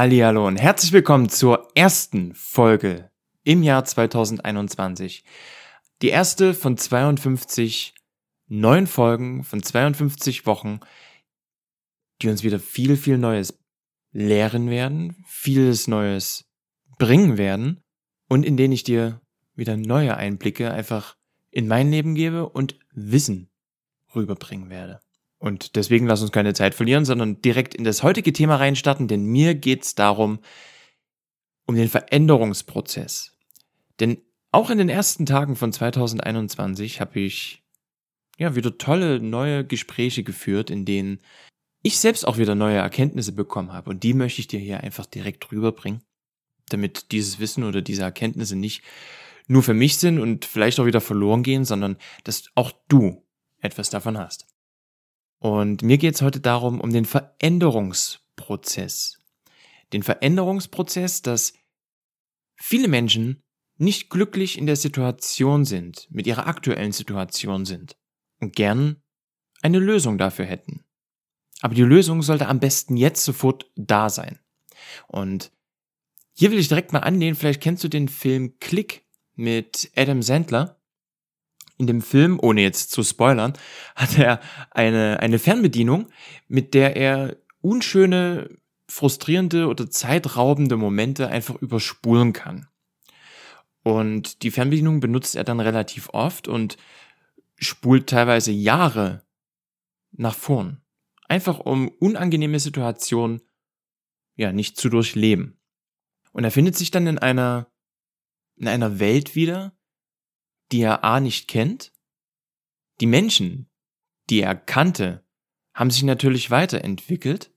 Hallihallo und herzlich willkommen zur ersten Folge im Jahr 2021. Die erste von 52 neuen Folgen, von 52 Wochen, die uns wieder viel, viel Neues lehren werden, vieles Neues bringen werden und in denen ich dir wieder neue Einblicke einfach in mein Leben gebe und Wissen rüberbringen werde. Und deswegen lass uns keine Zeit verlieren, sondern direkt in das heutige Thema reinstarten, denn mir geht's darum, um den Veränderungsprozess. Denn auch in den ersten Tagen von 2021 habe ich ja wieder tolle neue Gespräche geführt, in denen ich selbst auch wieder neue Erkenntnisse bekommen habe. Und die möchte ich dir hier einfach direkt rüberbringen, damit dieses Wissen oder diese Erkenntnisse nicht nur für mich sind und vielleicht auch wieder verloren gehen, sondern dass auch du etwas davon hast. Und mir geht es heute darum, um den Veränderungsprozess. Den Veränderungsprozess, dass viele Menschen nicht glücklich in der Situation sind, mit ihrer aktuellen Situation sind und gern eine Lösung dafür hätten. Aber die Lösung sollte am besten jetzt sofort da sein. Und hier will ich direkt mal annehmen, vielleicht kennst du den Film Click mit Adam Sandler in dem Film, ohne jetzt zu spoilern, hat er eine, eine Fernbedienung, mit der er unschöne, frustrierende oder zeitraubende Momente einfach überspulen kann. Und die Fernbedienung benutzt er dann relativ oft und spult teilweise Jahre nach vorn. Einfach um unangenehme Situationen ja nicht zu durchleben. Und er findet sich dann in einer in einer Welt wieder, die er A nicht kennt. Die Menschen, die er kannte, haben sich natürlich weiterentwickelt.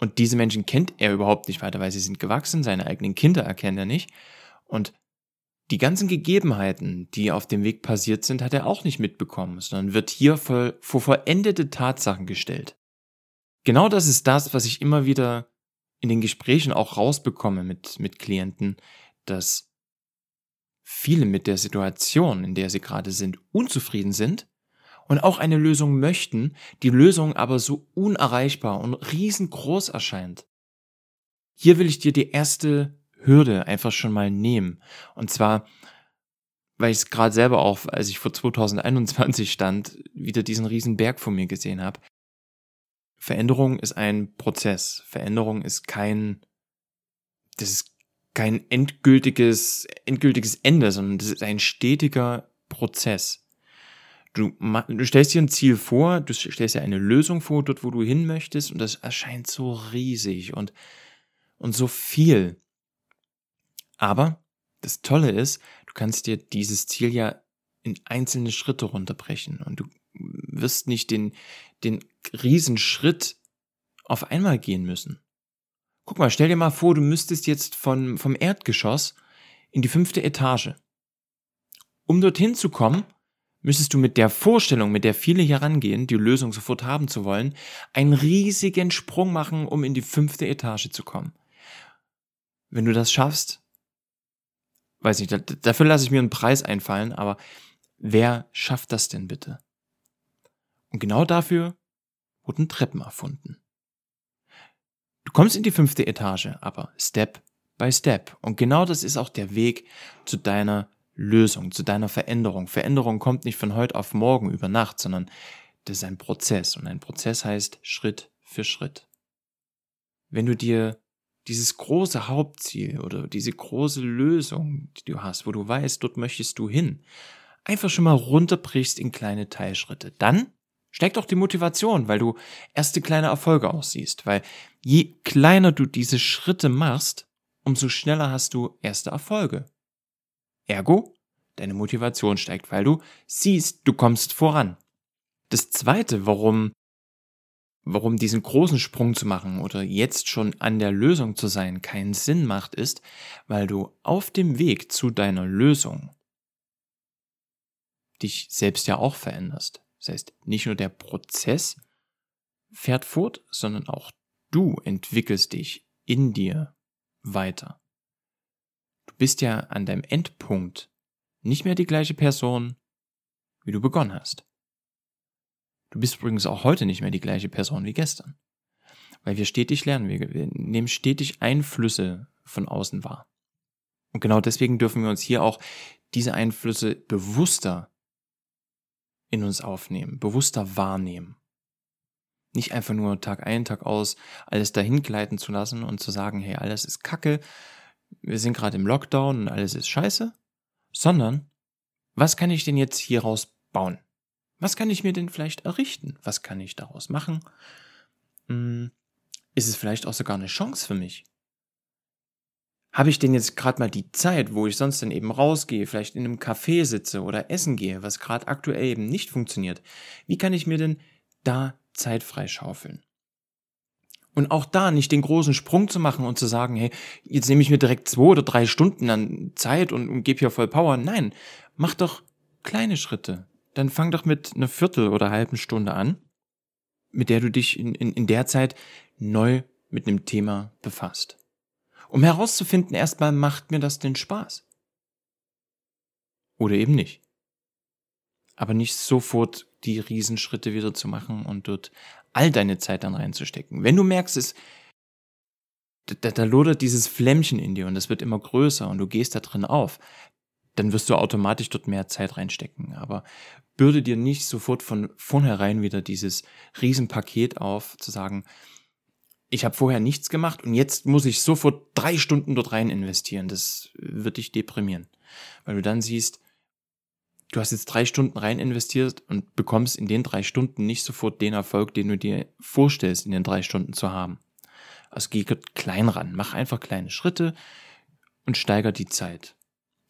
Und diese Menschen kennt er überhaupt nicht weiter, weil sie sind gewachsen, seine eigenen Kinder erkennt er nicht. Und die ganzen Gegebenheiten, die auf dem Weg passiert sind, hat er auch nicht mitbekommen, sondern wird hier vor, vor vollendete Tatsachen gestellt. Genau das ist das, was ich immer wieder in den Gesprächen auch rausbekomme mit, mit Klienten, dass viele mit der Situation, in der sie gerade sind, unzufrieden sind und auch eine Lösung möchten, die Lösung aber so unerreichbar und riesengroß erscheint. Hier will ich dir die erste Hürde einfach schon mal nehmen. Und zwar, weil ich es gerade selber auch, als ich vor 2021 stand, wieder diesen riesen Berg vor mir gesehen habe. Veränderung ist ein Prozess. Veränderung ist kein, das ist kein endgültiges, endgültiges Ende, sondern das ist ein stetiger Prozess. Du, du stellst dir ein Ziel vor, du stellst dir eine Lösung vor, dort wo du hin möchtest, und das erscheint so riesig und, und so viel. Aber das Tolle ist, du kannst dir dieses Ziel ja in einzelne Schritte runterbrechen und du wirst nicht den, den Riesenschritt auf einmal gehen müssen. Guck mal, stell dir mal vor, du müsstest jetzt von, vom Erdgeschoss in die fünfte Etage. Um dorthin zu kommen, müsstest du mit der Vorstellung, mit der viele hier rangehen, die Lösung sofort haben zu wollen, einen riesigen Sprung machen, um in die fünfte Etage zu kommen. Wenn du das schaffst, weiß nicht, dafür lasse ich mir einen Preis einfallen, aber wer schafft das denn bitte? Und genau dafür wurden Treppen erfunden. Du kommst in die fünfte Etage, aber Step by Step. Und genau das ist auch der Weg zu deiner Lösung, zu deiner Veränderung. Veränderung kommt nicht von heute auf morgen über Nacht, sondern das ist ein Prozess. Und ein Prozess heißt Schritt für Schritt. Wenn du dir dieses große Hauptziel oder diese große Lösung, die du hast, wo du weißt, dort möchtest du hin, einfach schon mal runterbrichst in kleine Teilschritte, dann steigt auch die Motivation, weil du erste kleine Erfolge aussiehst, weil je kleiner du diese Schritte machst, umso schneller hast du erste Erfolge. Ergo, deine Motivation steigt, weil du siehst, du kommst voran. Das zweite, warum, warum diesen großen Sprung zu machen oder jetzt schon an der Lösung zu sein keinen Sinn macht, ist, weil du auf dem Weg zu deiner Lösung dich selbst ja auch veränderst. Das heißt, nicht nur der Prozess fährt fort, sondern auch du entwickelst dich in dir weiter. Du bist ja an deinem Endpunkt nicht mehr die gleiche Person, wie du begonnen hast. Du bist übrigens auch heute nicht mehr die gleiche Person wie gestern. weil wir stetig lernen, wir, nehmen stetig Einflüsse von außen wahr. Und genau deswegen dürfen wir uns hier auch diese Einflüsse bewusster in uns aufnehmen, bewusster wahrnehmen. Nicht einfach nur Tag ein, Tag aus alles dahin gleiten zu lassen und zu sagen, hey, alles ist Kacke, wir sind gerade im Lockdown und alles ist scheiße, sondern was kann ich denn jetzt hieraus bauen? Was kann ich mir denn vielleicht errichten? Was kann ich daraus machen? Hm, ist es vielleicht auch sogar eine Chance für mich? Habe ich denn jetzt gerade mal die Zeit, wo ich sonst dann eben rausgehe, vielleicht in einem Café sitze oder essen gehe, was gerade aktuell eben nicht funktioniert? Wie kann ich mir denn da Zeit freischaufeln? Und auch da nicht den großen Sprung zu machen und zu sagen, hey, jetzt nehme ich mir direkt zwei oder drei Stunden an Zeit und, und gebe hier voll Power. Nein, mach doch kleine Schritte. Dann fang doch mit einer Viertel oder halben Stunde an, mit der du dich in, in, in der Zeit neu mit einem Thema befasst. Um herauszufinden, erstmal macht mir das denn Spaß? Oder eben nicht. Aber nicht sofort die Riesenschritte wieder zu machen und dort all deine Zeit dann reinzustecken. Wenn du merkst, es, da, da lodert dieses Flämmchen in dir und es wird immer größer und du gehst da drin auf, dann wirst du automatisch dort mehr Zeit reinstecken. Aber bürde dir nicht sofort von vornherein wieder dieses Riesenpaket auf, zu sagen, ich habe vorher nichts gemacht und jetzt muss ich sofort drei Stunden dort rein investieren. Das wird dich deprimieren. Weil du dann siehst, du hast jetzt drei Stunden rein investiert und bekommst in den drei Stunden nicht sofort den Erfolg, den du dir vorstellst, in den drei Stunden zu haben. Also geh klein ran, mach einfach kleine Schritte und steiger die Zeit.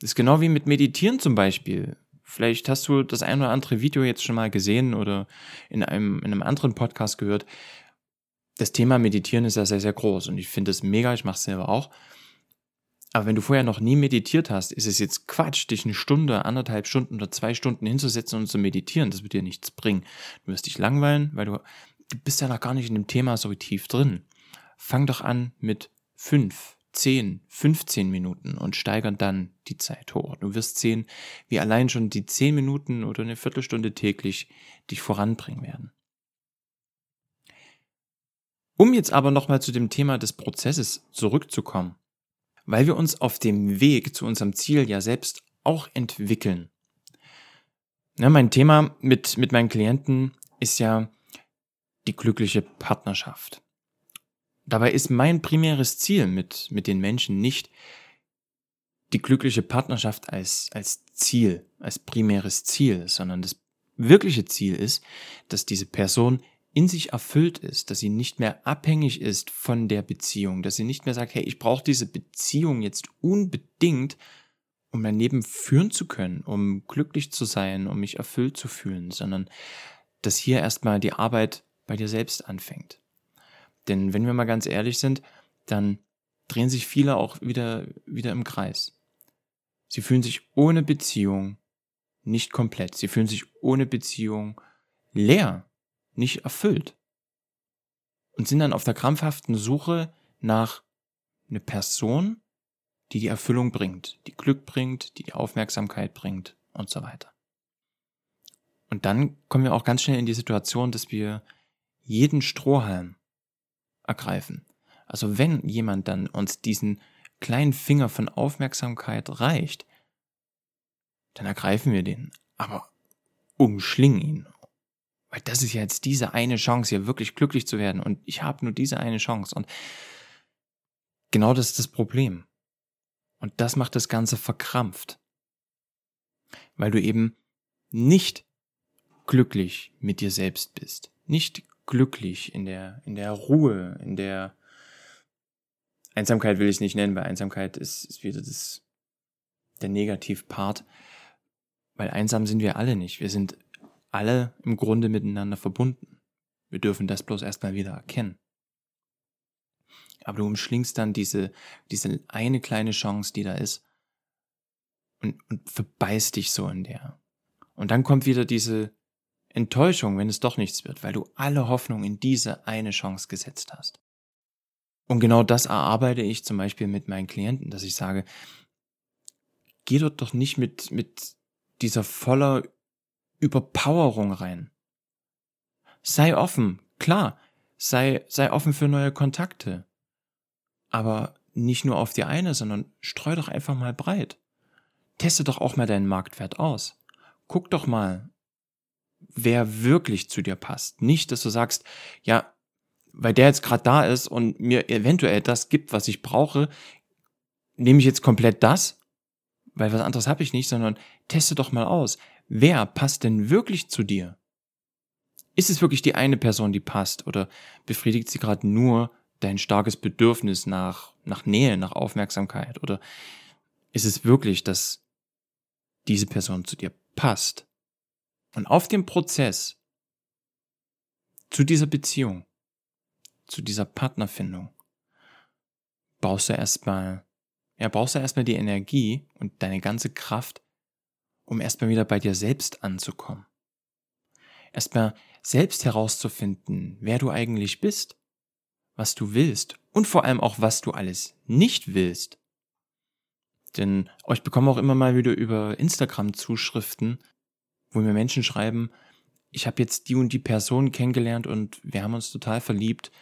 Das ist genau wie mit Meditieren zum Beispiel. Vielleicht hast du das ein oder andere Video jetzt schon mal gesehen oder in einem, in einem anderen Podcast gehört. Das Thema Meditieren ist ja sehr, sehr groß und ich finde es mega, ich mache es selber auch. Aber wenn du vorher noch nie meditiert hast, ist es jetzt Quatsch, dich eine Stunde, anderthalb Stunden oder zwei Stunden hinzusetzen und zu meditieren. Das wird dir nichts bringen. Du wirst dich langweilen, weil du, du bist ja noch gar nicht in dem Thema so tief drin. Fang doch an mit fünf, zehn, 15 Minuten und steigern dann die Zeit hoch. Du wirst sehen, wie allein schon die zehn Minuten oder eine Viertelstunde täglich dich voranbringen werden. Um jetzt aber nochmal zu dem Thema des Prozesses zurückzukommen weil wir uns auf dem Weg zu unserem Ziel ja selbst auch entwickeln. Ja, mein Thema mit, mit meinen Klienten ist ja die glückliche Partnerschaft. Dabei ist mein primäres Ziel mit, mit den Menschen nicht die glückliche Partnerschaft als, als Ziel, als primäres Ziel, sondern das wirkliche Ziel ist, dass diese Person in sich erfüllt ist, dass sie nicht mehr abhängig ist von der Beziehung, dass sie nicht mehr sagt, hey, ich brauche diese Beziehung jetzt unbedingt, um mein Leben führen zu können, um glücklich zu sein, um mich erfüllt zu fühlen, sondern dass hier erstmal die Arbeit bei dir selbst anfängt. Denn wenn wir mal ganz ehrlich sind, dann drehen sich viele auch wieder, wieder im Kreis. Sie fühlen sich ohne Beziehung nicht komplett. Sie fühlen sich ohne Beziehung leer nicht erfüllt. Und sind dann auf der krampfhaften Suche nach einer Person, die die Erfüllung bringt, die Glück bringt, die die Aufmerksamkeit bringt und so weiter. Und dann kommen wir auch ganz schnell in die Situation, dass wir jeden Strohhalm ergreifen. Also wenn jemand dann uns diesen kleinen Finger von Aufmerksamkeit reicht, dann ergreifen wir den, aber umschlingen ihn weil das ist ja jetzt diese eine Chance, hier wirklich glücklich zu werden. Und ich habe nur diese eine Chance. Und genau das ist das Problem. Und das macht das Ganze verkrampft. Weil du eben nicht glücklich mit dir selbst bist. Nicht glücklich in der, in der Ruhe, in der Einsamkeit will ich nicht nennen, weil Einsamkeit ist, ist wieder das, der Negativpart. Weil einsam sind wir alle nicht. Wir sind alle im Grunde miteinander verbunden. Wir dürfen das bloß erstmal wieder erkennen. Aber du umschlingst dann diese, diese eine kleine Chance, die da ist, und, und verbeißt dich so in der. Und dann kommt wieder diese Enttäuschung, wenn es doch nichts wird, weil du alle Hoffnung in diese eine Chance gesetzt hast. Und genau das erarbeite ich zum Beispiel mit meinen Klienten, dass ich sage, geh dort doch nicht mit, mit dieser voller Überpowerung rein. Sei offen, klar, sei, sei offen für neue Kontakte. Aber nicht nur auf die eine, sondern streu doch einfach mal breit. Teste doch auch mal deinen Marktwert aus. Guck doch mal, wer wirklich zu dir passt. Nicht, dass du sagst, ja, weil der jetzt gerade da ist und mir eventuell das gibt, was ich brauche, nehme ich jetzt komplett das, weil was anderes habe ich nicht, sondern teste doch mal aus, wer passt denn wirklich zu dir? Ist es wirklich die eine Person, die passt oder befriedigt sie gerade nur dein starkes Bedürfnis nach, nach Nähe, nach Aufmerksamkeit oder ist es wirklich, dass diese Person zu dir passt? Und auf dem Prozess zu dieser Beziehung, zu dieser Partnerfindung, brauchst du erstmal, ja, brauchst du erstmal die Energie und deine ganze Kraft, um erstmal wieder bei dir selbst anzukommen. Erstmal selbst herauszufinden, wer du eigentlich bist, was du willst und vor allem auch, was du alles nicht willst. Denn ich bekomme auch immer mal wieder über Instagram Zuschriften, wo mir Menschen schreiben, ich habe jetzt die und die Person kennengelernt und wir haben uns total verliebt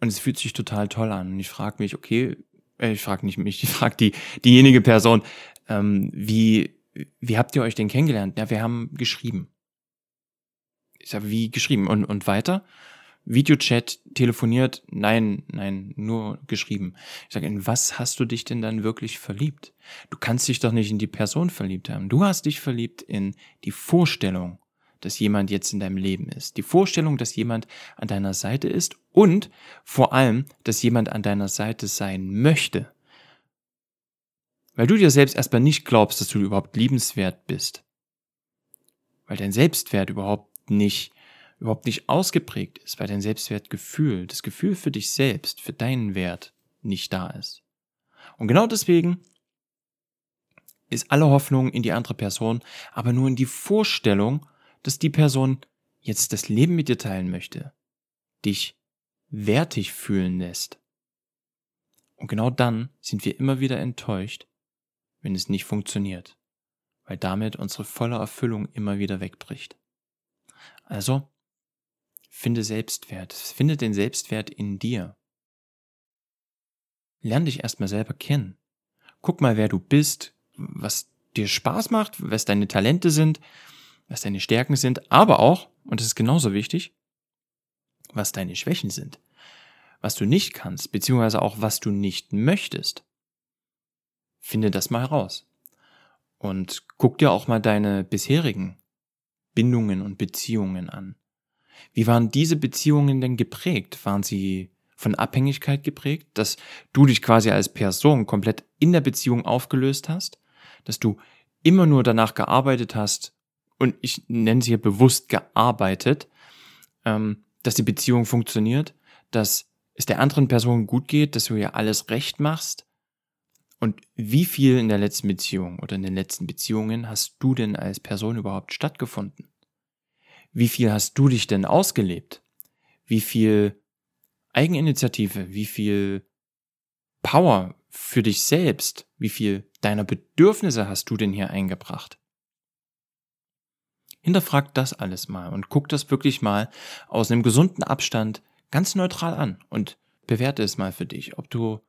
und es fühlt sich total toll an. Und ich frage mich, okay, äh, ich frage nicht mich, ich frage die diejenige Person, ähm, wie wie habt ihr euch denn kennengelernt? Ja, wir haben geschrieben. Ich sage, wie geschrieben und und weiter? Videochat, telefoniert? Nein, nein, nur geschrieben. Ich sage, in was hast du dich denn dann wirklich verliebt? Du kannst dich doch nicht in die Person verliebt haben. Du hast dich verliebt in die Vorstellung, dass jemand jetzt in deinem Leben ist. Die Vorstellung, dass jemand an deiner Seite ist und vor allem, dass jemand an deiner Seite sein möchte. Weil du dir selbst erstmal nicht glaubst, dass du überhaupt liebenswert bist. Weil dein Selbstwert überhaupt nicht überhaupt nicht ausgeprägt ist, weil dein Selbstwertgefühl, das Gefühl für dich selbst, für deinen Wert nicht da ist. Und genau deswegen ist alle Hoffnung in die andere Person, aber nur in die Vorstellung, dass die Person jetzt das Leben mit dir teilen möchte, dich wertig fühlen lässt. Und genau dann sind wir immer wieder enttäuscht, wenn es nicht funktioniert, weil damit unsere volle Erfüllung immer wieder wegbricht. Also Finde Selbstwert. Finde den Selbstwert in dir. Lern dich erstmal selber kennen. Guck mal, wer du bist, was dir Spaß macht, was deine Talente sind, was deine Stärken sind, aber auch, und das ist genauso wichtig, was deine Schwächen sind, was du nicht kannst, beziehungsweise auch was du nicht möchtest. Finde das mal heraus. Und guck dir auch mal deine bisherigen Bindungen und Beziehungen an. Wie waren diese Beziehungen denn geprägt? Waren sie von Abhängigkeit geprägt, dass du dich quasi als Person komplett in der Beziehung aufgelöst hast, dass du immer nur danach gearbeitet hast, und ich nenne sie hier bewusst gearbeitet, ähm, dass die Beziehung funktioniert, dass es der anderen Person gut geht, dass du ihr alles recht machst. Und wie viel in der letzten Beziehung oder in den letzten Beziehungen hast du denn als Person überhaupt stattgefunden? Wie viel hast du dich denn ausgelebt? Wie viel Eigeninitiative, wie viel Power für dich selbst, wie viel deiner Bedürfnisse hast du denn hier eingebracht? Hinterfrag das alles mal und guck das wirklich mal aus einem gesunden Abstand ganz neutral an und bewerte es mal für dich, ob du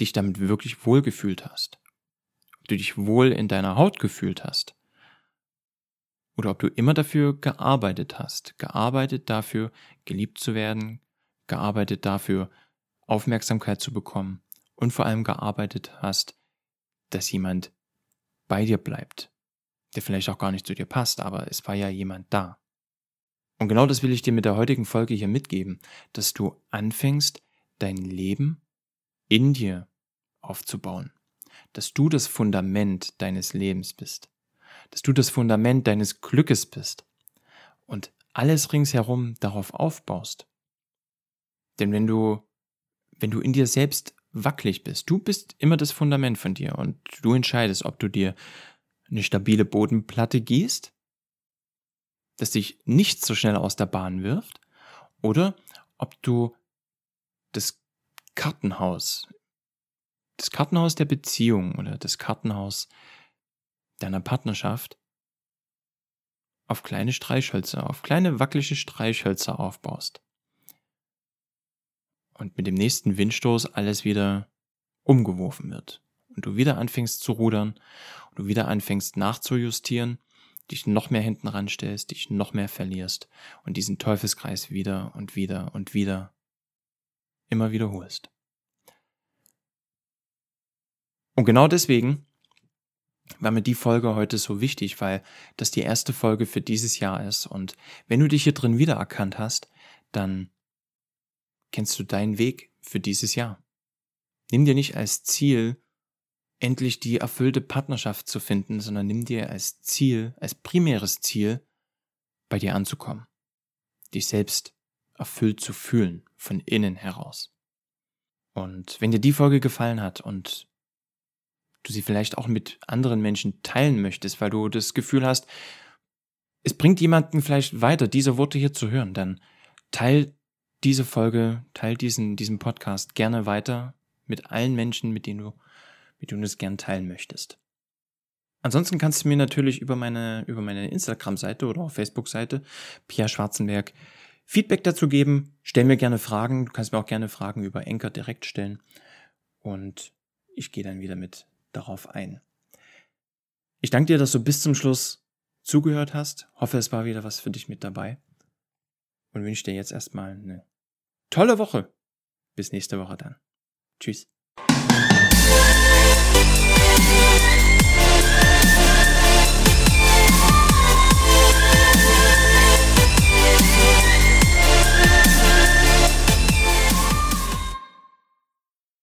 dich damit wirklich wohl gefühlt hast, ob du dich wohl in deiner Haut gefühlt hast, oder ob du immer dafür gearbeitet hast, gearbeitet dafür, geliebt zu werden, gearbeitet dafür, Aufmerksamkeit zu bekommen. Und vor allem gearbeitet hast, dass jemand bei dir bleibt, der vielleicht auch gar nicht zu dir passt, aber es war ja jemand da. Und genau das will ich dir mit der heutigen Folge hier mitgeben, dass du anfängst, dein Leben in dir aufzubauen, dass du das Fundament deines Lebens bist. Dass du das Fundament deines Glückes bist. Und alles ringsherum darauf aufbaust. Denn wenn du, wenn du in dir selbst wackelig bist, du bist immer das Fundament von dir und du entscheidest, ob du dir eine stabile Bodenplatte gießt, dass dich nichts so schnell aus der Bahn wirft, oder ob du das Kartenhaus, das Kartenhaus der Beziehung oder das Kartenhaus deiner Partnerschaft auf kleine Streichhölzer, auf kleine wackelige Streichhölzer aufbaust. und mit dem nächsten Windstoß alles wieder umgeworfen wird und du wieder anfängst zu rudern und du wieder anfängst nachzujustieren, dich noch mehr hinten ranstellst, dich noch mehr verlierst und diesen Teufelskreis wieder und wieder und wieder immer wiederholst. Und genau deswegen war mir die Folge heute so wichtig, weil das die erste Folge für dieses Jahr ist. Und wenn du dich hier drin wiedererkannt hast, dann kennst du deinen Weg für dieses Jahr. Nimm dir nicht als Ziel, endlich die erfüllte Partnerschaft zu finden, sondern nimm dir als Ziel, als primäres Ziel, bei dir anzukommen. Dich selbst erfüllt zu fühlen, von innen heraus. Und wenn dir die Folge gefallen hat und du sie vielleicht auch mit anderen Menschen teilen möchtest, weil du das Gefühl hast, es bringt jemanden vielleicht weiter, diese Worte hier zu hören, dann teil diese Folge, teil diesen, diesen Podcast gerne weiter mit allen Menschen, mit denen du, mit denen du es gern teilen möchtest. Ansonsten kannst du mir natürlich über meine, über meine Instagram-Seite oder auch Facebook-Seite, Pia Schwarzenberg, Feedback dazu geben. Stell mir gerne Fragen. Du kannst mir auch gerne Fragen über Enker direkt stellen. Und ich gehe dann wieder mit darauf ein. Ich danke dir, dass du bis zum Schluss zugehört hast. Hoffe, es war wieder was für dich mit dabei. Und wünsche dir jetzt erstmal eine tolle Woche. Bis nächste Woche dann. Tschüss.